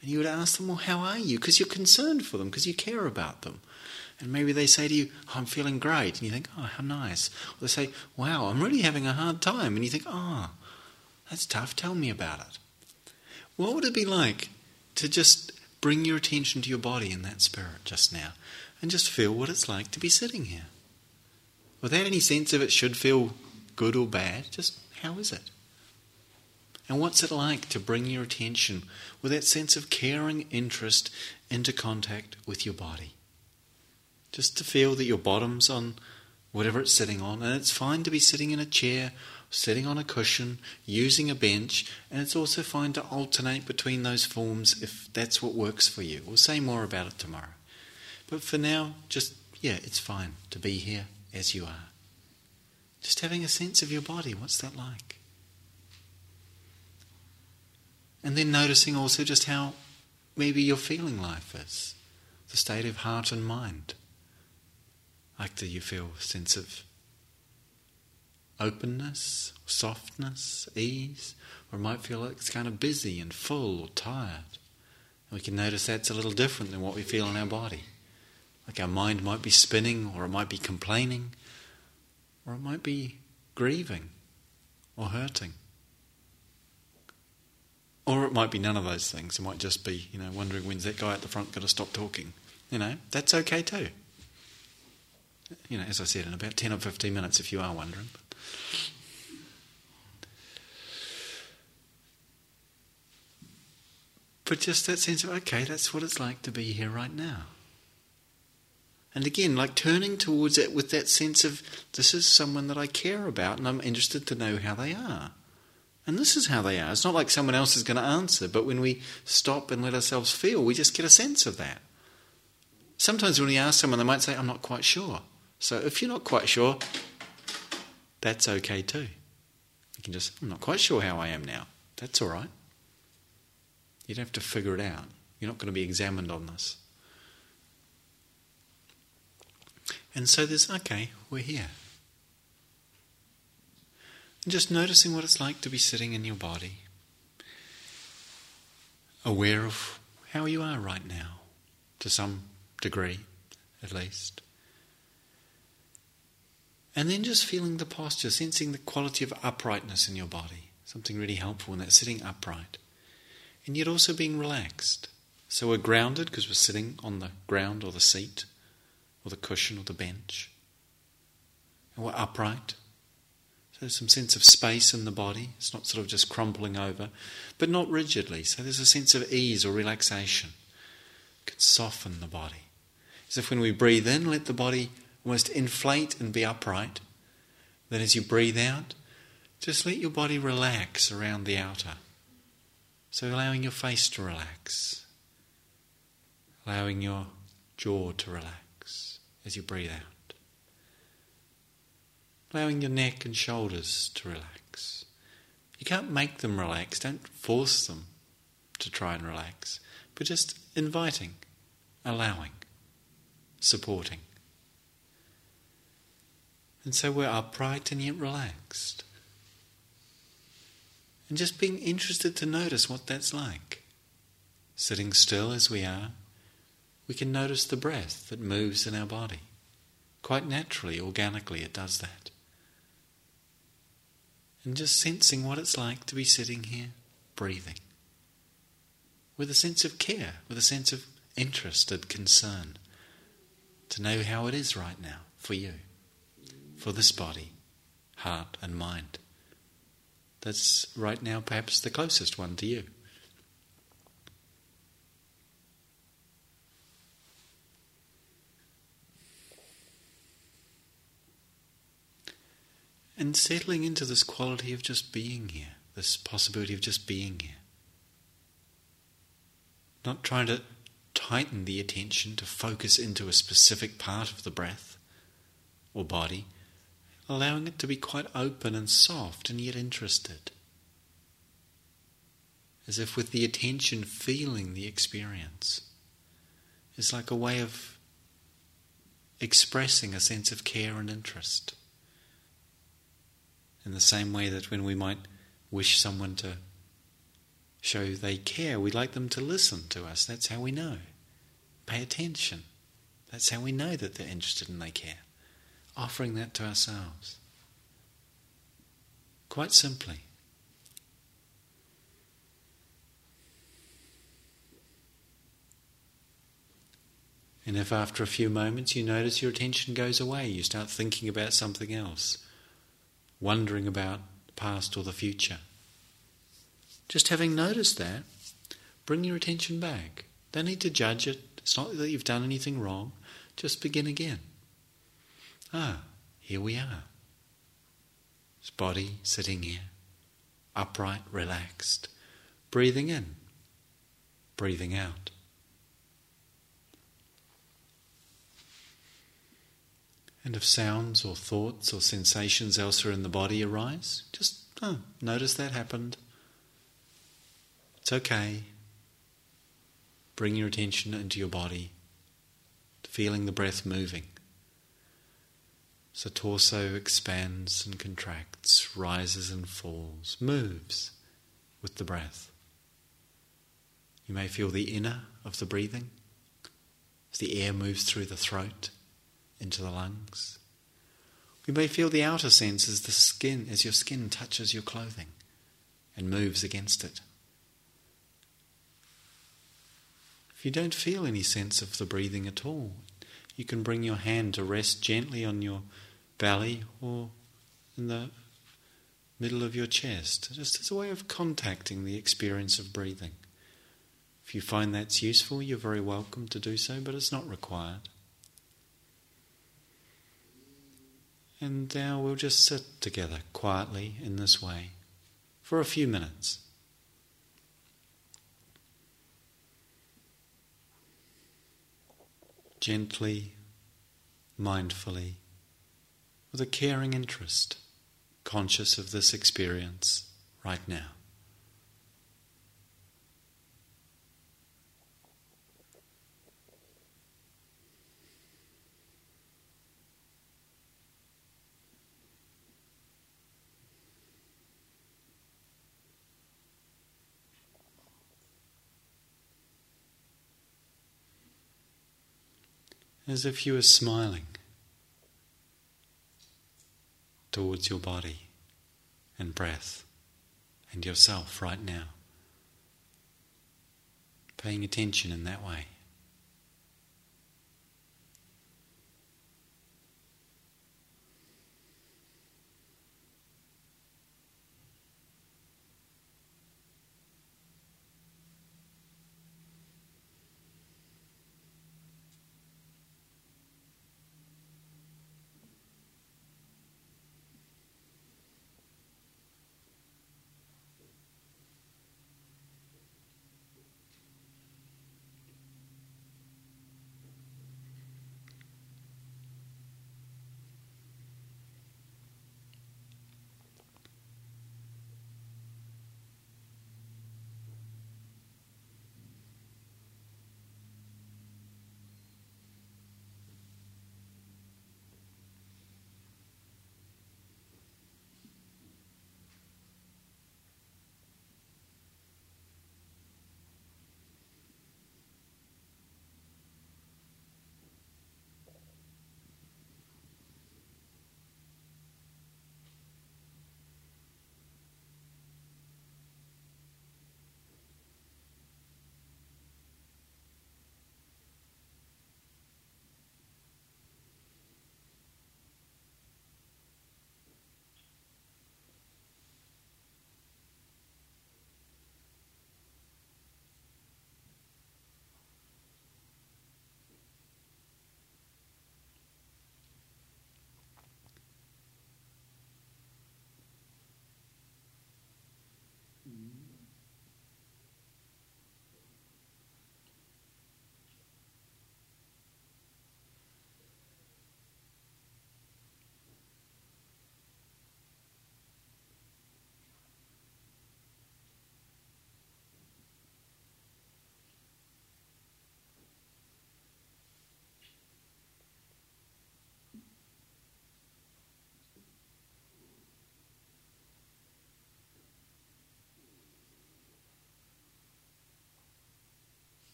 [SPEAKER 1] and you would ask them, well, how are you? Because you're concerned for them, because you care about them. And maybe they say to you, oh, I'm feeling great. And you think, oh, how nice. Or they say, wow, I'm really having a hard time. And you think, oh, that's tough. Tell me about it. What would it be like to just bring your attention to your body in that spirit just now and just feel what it's like to be sitting here? Without any sense of it should feel good or bad, just how is it? And what's it like to bring your attention with that sense of caring interest into contact with your body? Just to feel that your bottom's on whatever it's sitting on, and it's fine to be sitting in a chair, sitting on a cushion, using a bench, and it's also fine to alternate between those forms if that's what works for you. We'll say more about it tomorrow. But for now, just, yeah, it's fine to be here as you are. Just having a sense of your body, what's that like? And then noticing also just how maybe your feeling life is, the state of heart and mind. Like, do you feel a sense of openness, softness, ease? Or it might feel like it's kind of busy and full or tired. And we can notice that's a little different than what we feel in our body. Like our mind might be spinning, or it might be complaining, or it might be grieving or hurting. Or it might be none of those things. It might just be, you know, wondering when's that guy at the front going to stop talking. You know, that's okay too you know, as I said, in about 10 or 15 minutes if you are wondering. But just that sense of, okay, that's what it's like to be here right now. And again, like turning towards it with that sense of, this is someone that I care about and I'm interested to know how they are. And this is how they are. It's not like someone else is going to answer, but when we stop and let ourselves feel, we just get a sense of that. Sometimes when we ask someone, they might say, I'm not quite sure. So if you're not quite sure, that's okay too. You can just, I'm not quite sure how I am now. That's all right. You don't have to figure it out. You're not going to be examined on this. And so there's, okay, we're here. And just noticing what it's like to be sitting in your body, aware of how you are right now, to some degree at least. And then just feeling the posture, sensing the quality of uprightness in your body. Something really helpful in that sitting upright. And yet also being relaxed. So we're grounded because we're sitting on the ground or the seat or the cushion or the bench. And we're upright. So there's some sense of space in the body. It's not sort of just crumpling over, but not rigidly. So there's a sense of ease or relaxation. It can soften the body. As if when we breathe in, let the body almost inflate and be upright. Then as you breathe out, just let your body relax around the outer. So allowing your face to relax, allowing your jaw to relax as you breathe out, allowing your neck and shoulders to relax. You can't make them relax, don't force them. to try and relax, but just inviting, allowing, supporting. And so we're upright and yet relaxed. And just being interested to notice what that's like. Sitting still as we are, we can notice the breath that moves in our body. Quite naturally, organically, it does that. And just sensing what it's like to be sitting here, breathing, with a sense of care, with a sense of interest and concern, to know how it is right now for you, for this body, heart, and mind. That's right now perhaps the closest one to you. And settling into this quality of just being here, this possibility of just being here. Not trying to tighten the attention to focus into a specific part of the breath or body, allowing it to be quite open and soft and yet interested. As if with the attention feeling the experience. It's like a way of expressing a sense of care and interest. In the same way that when we might wish someone to show they care, we'd like them to listen to us. That's how we know. Pay attention. That's how we know that they're interested and they care. Offering that to ourselves. Quite simply. And if after a few moments you notice your attention goes away, you start thinking about something else wondering about the past or the future. Just having noticed that, bring your attention back. Don't need to judge it. It's not that you've done anything wrong. Just begin again. Ah, here we are. This body sitting here, upright, relaxed, breathing in, breathing out. And if sounds or thoughts or sensations elsewhere in the body arise, just oh, notice that happened. It's okay. Bring your attention into your body, feeling the breath moving. So torso expands and contracts, rises and falls, moves with the breath. You may feel the inner of the breathing as the air moves through the throat into the lungs. We may feel the outer sense as the skin, as your skin touches your clothing and moves against it. If you don't feel any sense of the breathing at all, you can bring your hand to rest gently on your belly or in the middle of your chest, just as a way of contacting the experience of breathing. If you find that's useful, you're very welcome to do so, but it's not required. And now we'll just sit together quietly in this way for a few minutes. Gently, mindfully, with a caring interest, conscious of this experience right now. As if you were smiling towards your body and breath and yourself right now. Paying attention in that way.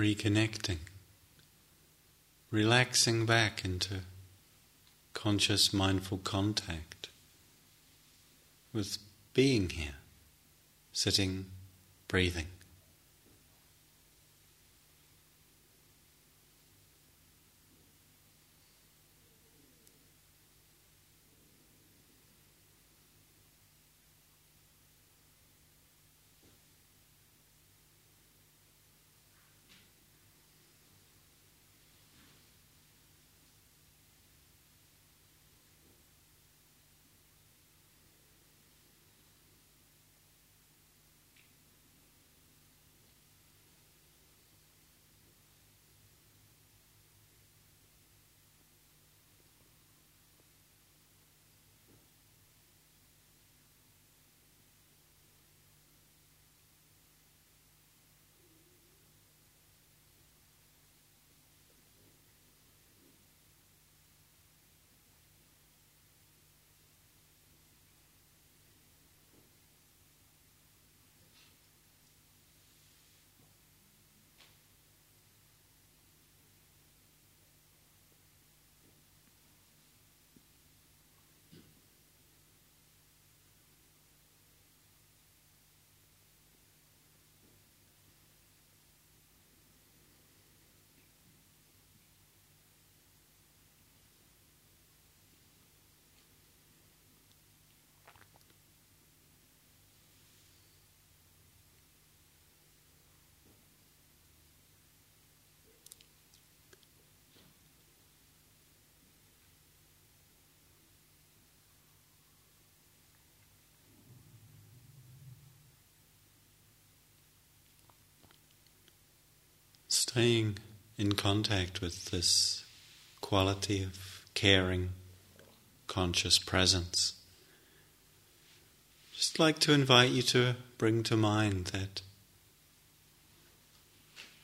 [SPEAKER 1] Reconnecting, relaxing back into conscious, mindful contact with being here, sitting, breathing. Staying in contact with this quality of caring, conscious presence. Just like to invite you to bring to mind that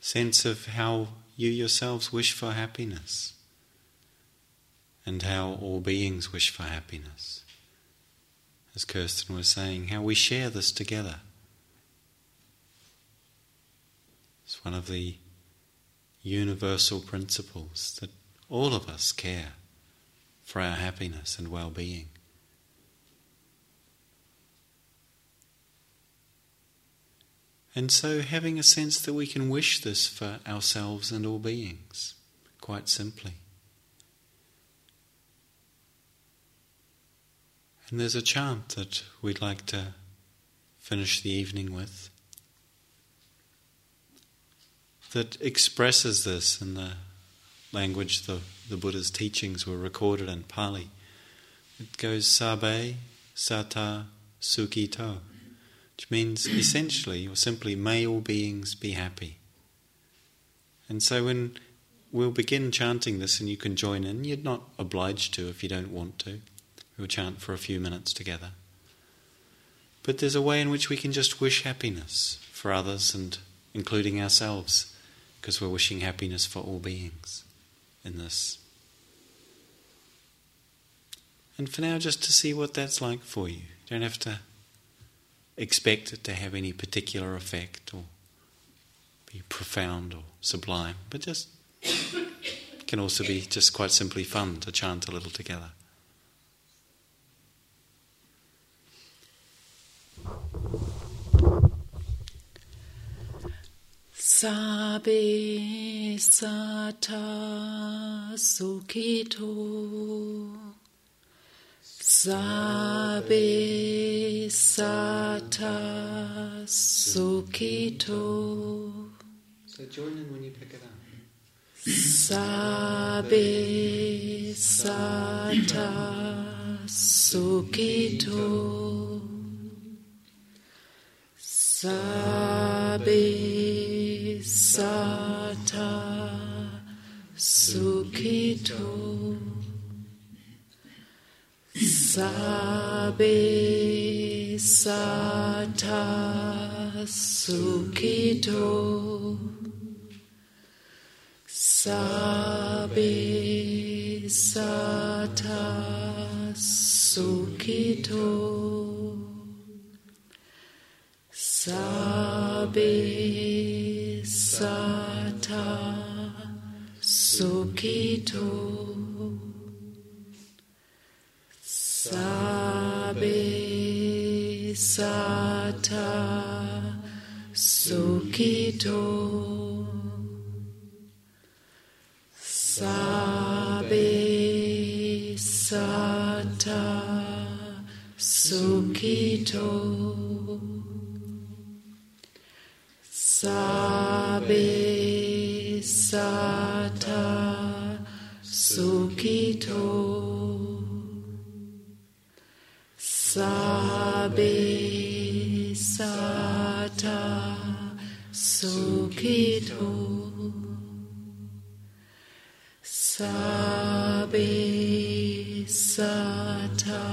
[SPEAKER 1] sense of how you yourselves wish for happiness and how all beings wish for happiness. As Kirsten was saying, how we share this together. It's one of the universal principles that all of us care for our happiness and well being. And so, having a sense that we can wish this for ourselves and all beings, quite simply. And there's a chant that we'd like to finish the evening with that expresses this in the language the, the Buddha's teachings were recorded in Pali. It goes Sabe Sata Sukhito, which means essentially or simply, may all beings be happy. And so when we'll begin chanting this and you can join in, you're not obliged to if you don't want to. We'll chant for a few minutes together. But there's a way in which we can just wish happiness for others and including ourselves because we're wishing happiness for all beings in this. And for now, just to see what that's like for you. You don't have to expect it to have any particular effect or be profound or sublime, but just can also be just quite simply fun to chant a little together.
[SPEAKER 2] Sabe sata sukito. Sabe sata sukito.
[SPEAKER 1] So join in when you pick it up.
[SPEAKER 2] Sabe sata sukito. Sabe sata sukhito sabe sata sukhito sabe sata sukhito sabe sata sukito. Sabe sata sukito. Sabe sata sukito sabe sata sukito. Sabe sata sukito. Sabe sata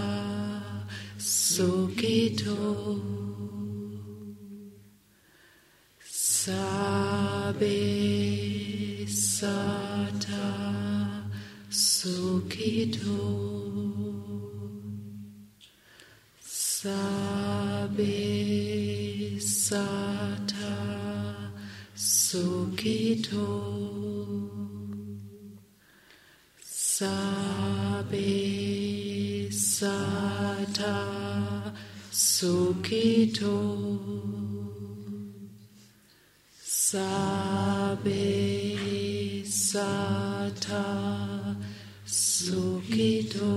[SPEAKER 2] sukito sabe sata sukito sabe sata sukito sabe sata sukito sabe sata sukito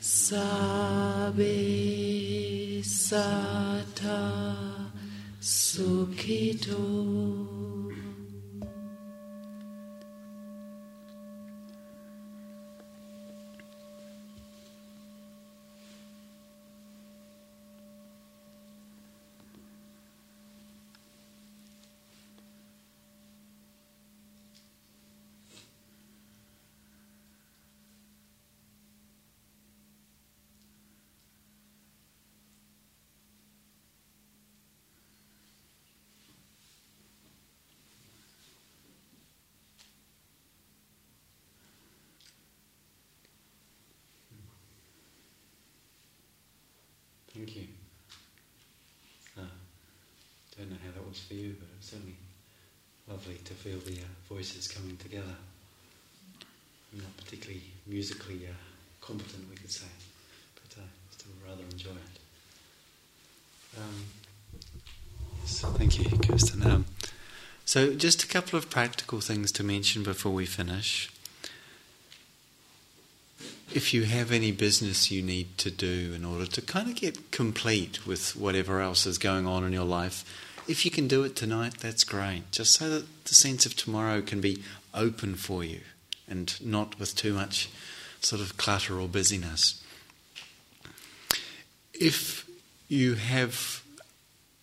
[SPEAKER 2] sabe sata sukito
[SPEAKER 1] Thank you. Uh, don't know how that was for you, but it's certainly lovely to feel the uh, voices coming together. I'm not particularly musically uh, competent, we could say, but uh, still rather enjoy it. Um, so thank you, Kirsten. Um, so, just a couple of practical things to mention before we finish. If you have any business you need to do in order to kind of get complete with whatever else is going on in your life, if you can do it tonight, that's great. Just so that the sense of tomorrow can be open for you and not with too much sort of clutter or busyness. If you have,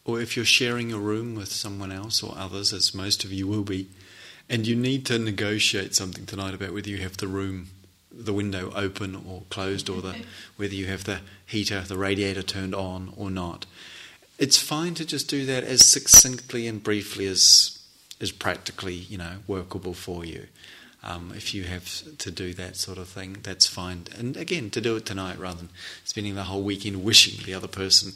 [SPEAKER 1] or if you're sharing a room with someone else or others, as most of you will be, and you need to negotiate something tonight about whether you have the room, the window open or closed, or the, whether you have the heater, the radiator turned on or not, it's fine to just do that as succinctly and briefly as is practically, you know, workable for you. Um, if you have to do that sort of thing, that's fine. And again, to do it tonight rather than spending the whole weekend wishing the other person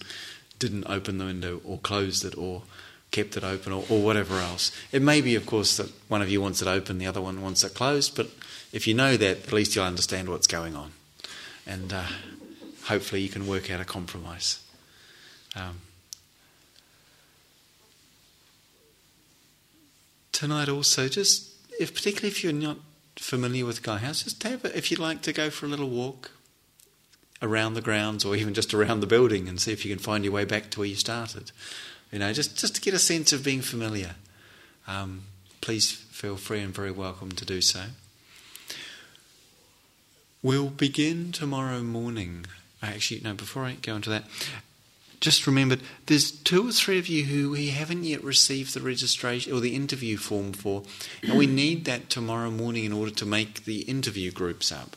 [SPEAKER 1] didn't open the window or closed it or kept it open or, or whatever else. It may be, of course, that one of you wants it open, the other one wants it closed, but if you know that, at least you'll understand what's going on. And uh, hopefully you can work out a compromise. Um, tonight also, just if particularly if you're not familiar with Gaia House, just have it, if you'd like to go for a little walk around the grounds or even just around the building and see if you can find your way back to where you started. You know, just just to get a sense of being familiar. Um, please feel free and very welcome to do so. We'll begin tomorrow morning. Actually, no, before I go into that, just remembered there's two or three of you who we haven't yet received the registration or the interview form for, and we need that tomorrow morning in order to make the interview groups up.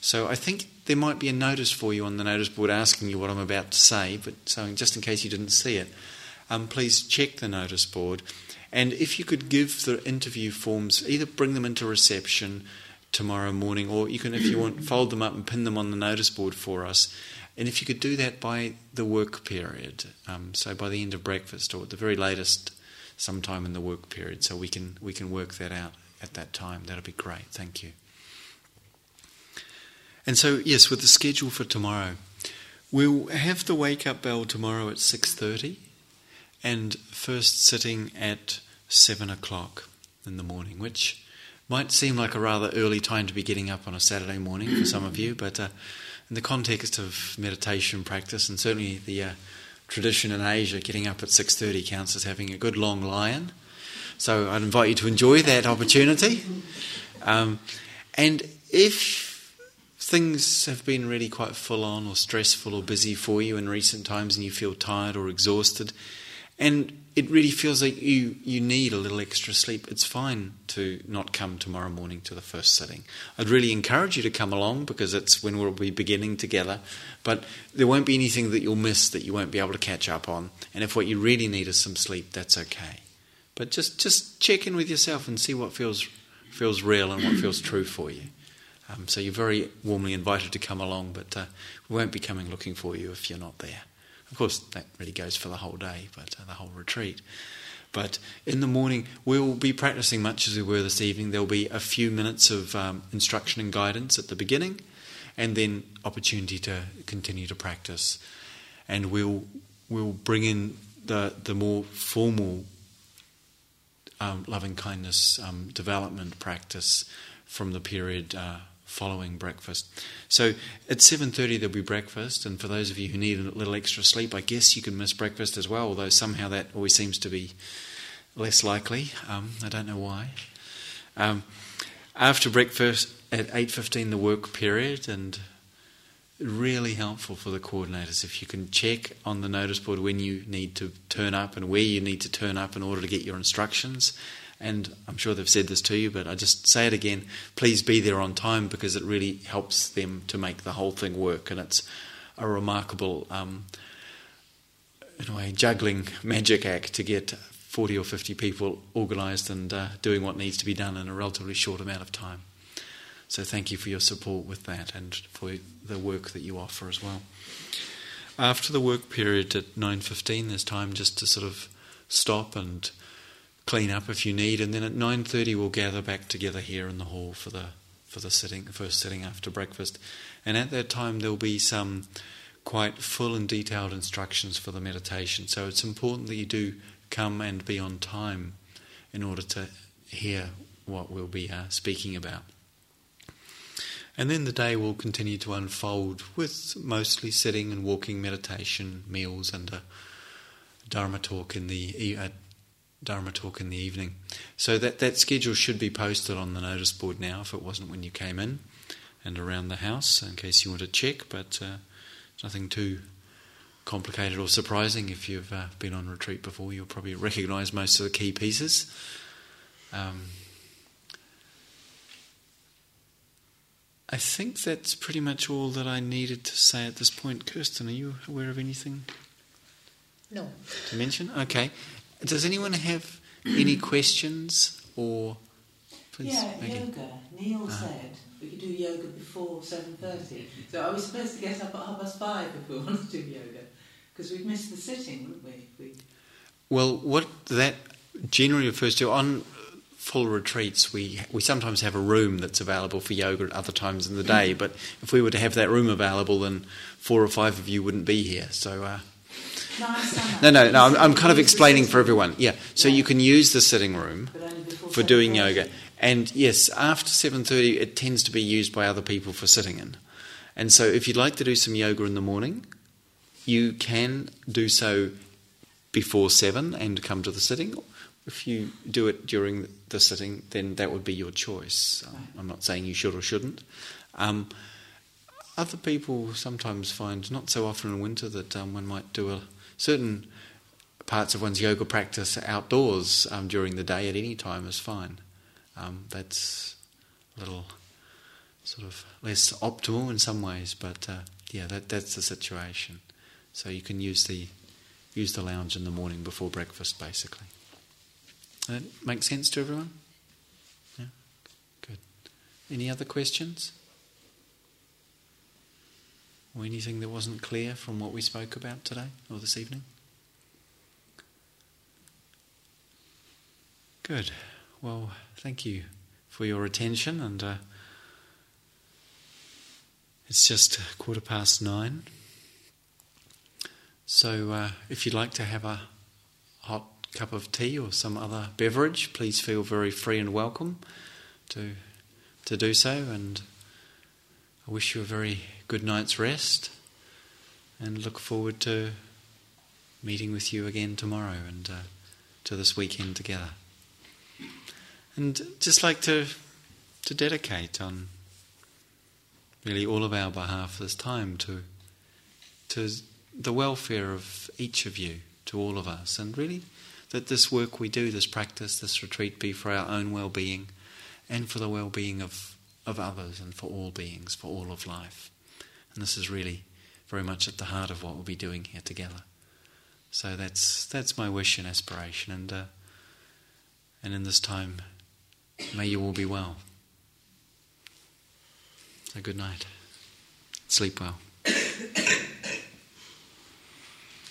[SPEAKER 1] So I think there might be a notice for you on the notice board asking you what I'm about to say, but so just in case you didn't see it, um, please check the notice board. And if you could give the interview forms, either bring them into reception tomorrow morning, or you can, if you want, fold them up and pin them on the notice board for us. And if you could do that by the work period, um, so by the end of breakfast or at the very latest, sometime in the work period, so we can we can work that out at that time. That'll be great. Thank you. And so, yes, with the schedule for tomorrow, we'll have the wake up bell tomorrow at six thirty, and first sitting at seven o'clock in the morning, which might seem like a rather early time to be getting up on a Saturday morning for some of you, but uh, in the context of meditation practice, and certainly the uh, tradition in Asia, getting up at 6.30 counts as having a good long lie-in. So I'd invite you to enjoy that opportunity. Um, and if things have been really quite full on or stressful or busy for you in recent times and you feel tired or exhausted, and it really feels like you, you need a little extra sleep, it's fine to not come tomorrow morning to the first sitting. I'd really encourage you to come along because it's when we'll be beginning together, but there won't be anything that you'll miss that you won't be able to catch up on. And if what you really need is some sleep, that's okay. But just, just check in with yourself and see what feels, feels real and what feels true for you. Um, so you're very warmly invited to come along, but uh, we won't be coming looking for you if you're not there. Of course, that really goes for the whole day, but uh, the whole retreat. But in the morning, we'll be practicing much as we were this evening. There'll be a few minutes of um, instruction and guidance at the beginning, and then opportunity to continue to practice. And we'll we'll bring in the the more formal um, loving kindness um, development practice from the period. Uh, following breakfast. So at 7:30 there'll be breakfast, and for those of you who need a little extra sleep, I guess you can miss breakfast as well. Although somehow that always seems to be less likely. Um, I don't know why. Um, after breakfast at 8:15 the work period, and really helpful for the coordinators if you can check on the notice board when you need to turn up and where you need to turn up in order to get your instructions and I'm sure they've said this to you, but I just say it again please be there on time because it really helps them to make the whole thing work. And it's a remarkable, um, in a way, juggling magic act to get 40 or 50 people organised and uh, doing what needs to be done in a relatively short amount of time. So thank you for your support with that and for the work that you offer as well. After the work period at 9.15, there's time just to sort of stop and clean up if you need, and then at nine thirty we'll gather back together here in the hall for the for the sitting, first sitting after breakfast, and at that time there'll be some quite full and detailed instructions for the meditation. So it's important that you do come and be on time in order to hear what we'll be uh, speaking about. And then the day will continue to unfold with mostly sitting and walking meditation, meals, and a Dharma talk in the Dharma talk in the evening. So that, that schedule should be posted on the notice board now if it wasn't when you came in and around the house in case you want to check, but uh, nothing too complicated or surprising. If you've uh, been on retreat before, you'll probably recognise most of the key pieces. Um, I think that's pretty much all that I needed to say at this point. Kirsten, are you aware of anything?
[SPEAKER 2] No.
[SPEAKER 1] To mention? Okay. Does anyone have any questions or?
[SPEAKER 3] Please, yeah, Maggie. yoga. Neil uh said we could do yoga before seven thirty. So are we supposed to get up at half past five if we want to do yoga? Because we've missed the sitting, wouldn't we? we?
[SPEAKER 1] Well, what that generally refers to on full retreats, we we sometimes have a room that's available for yoga at other times in the day. But if we were to have that room available, then four or five of you wouldn't be here. So. Uh, no, no, no. I'm, I'm, kind of explaining for everyone. Yeah. So you can use the sitting room for doing yoga, and yes, after seven thirty, it tends to be used by other people for sitting in. And so, if you'd like to do some yoga in the morning, you can do so before seven and come to the sitting. If you do it during the sitting, then that would be your choice. I'm not saying you should or shouldn't. Um, other people sometimes find, not so often in winter, that um, one might do a certain parts of one's yoga practice outdoors um, during the day at any time is fine. Um, that's a little sort of less optimal in some ways, but uh, yeah, that, that's the situation. So you can use the use the lounge in the morning before breakfast, basically. That makes sense to everyone? Yeah, good. Any other questions? Or anything that wasn't clear from what we spoke about today or this evening? Good. Well, thank you for your attention, and uh, it's just quarter past nine. So, uh, if you'd like to have a hot cup of tea or some other beverage, please feel very free and welcome to to do so. And I wish you a very good night's rest, and look forward to meeting with you again tomorrow and uh, to this weekend together. And just like to to dedicate on really all of our behalf this time to to the welfare of each of you, to all of us, and really that this work we do, this practice, this retreat be for our own well being and for the well being of, of others and for all beings, for all of life. And this is really very much at the heart of what we'll be doing here together. So that's that's my wish and aspiration, and uh, and in this time May you all be well. So good night. Sleep well.